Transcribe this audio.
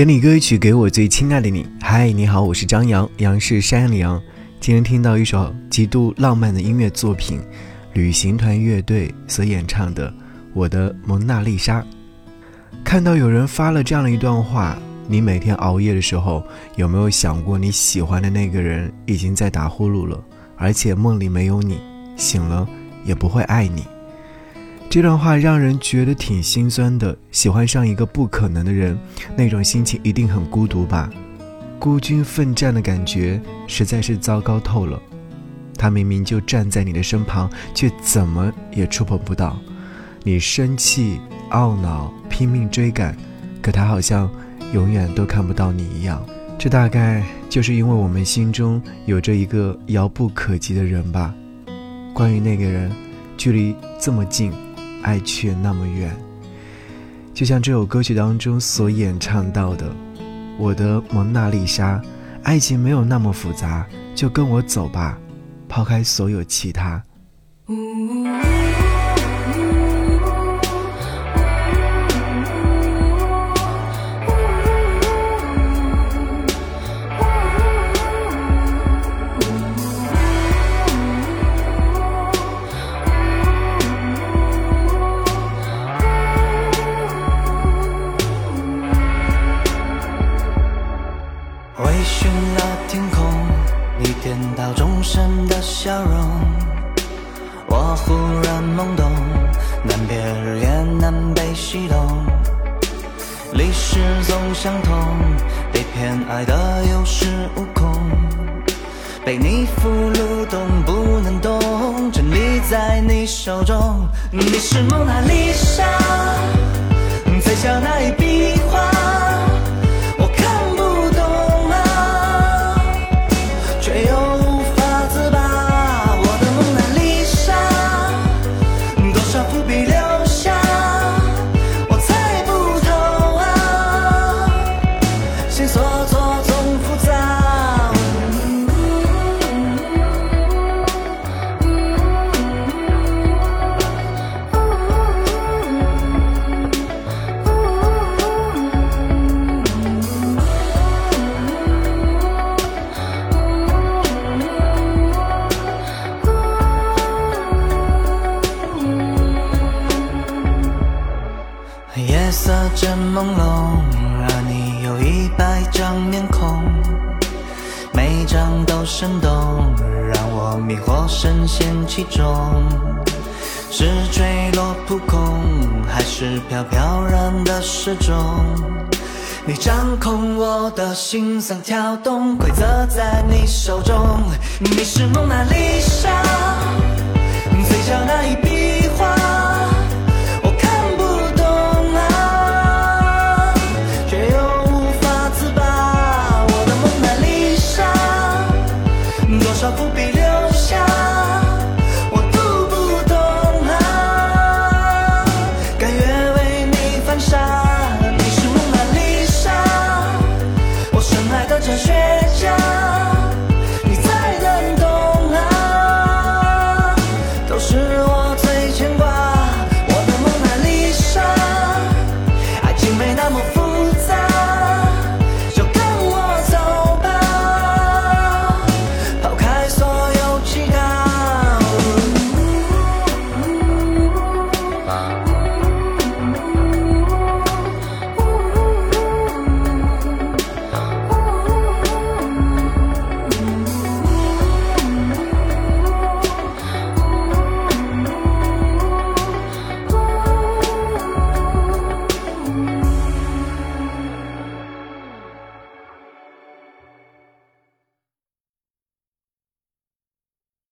给你歌曲，给我最亲爱的你。嗨，你好，我是张扬，杨是山羊的羊。今天听到一首极度浪漫的音乐作品，旅行团乐队所演唱的《我的蒙娜丽莎》。看到有人发了这样的一段话：你每天熬夜的时候，有没有想过你喜欢的那个人已经在打呼噜了，而且梦里没有你，醒了也不会爱你？这段话让人觉得挺心酸的。喜欢上一个不可能的人，那种心情一定很孤独吧？孤军奋战的感觉实在是糟糕透了。他明明就站在你的身旁，却怎么也触碰不到。你生气、懊恼、拼命追赶，可他好像永远都看不到你一样。这大概就是因为我们心中有着一个遥不可及的人吧。关于那个人，距离这么近。爱却那么远，就像这首歌曲当中所演唱到的：“我的蒙娜丽莎，爱情没有那么复杂，就跟我走吧，抛开所有其他。”寻了天空，你颠倒众生的笑容，我忽然懵懂，难辨日夜，南北西东。历史总相同，被偏爱的有恃无恐，被你俘虏，动不能动，真理在你手中。你是蒙娜丽莎，最小那一笔朦胧，而你有一百张面孔，每张都生动，让我迷惑深陷其中。是坠落扑空，还是飘飘然的失踪？你掌控我的心脏跳动，规则在你手中。你是蒙娜丽莎，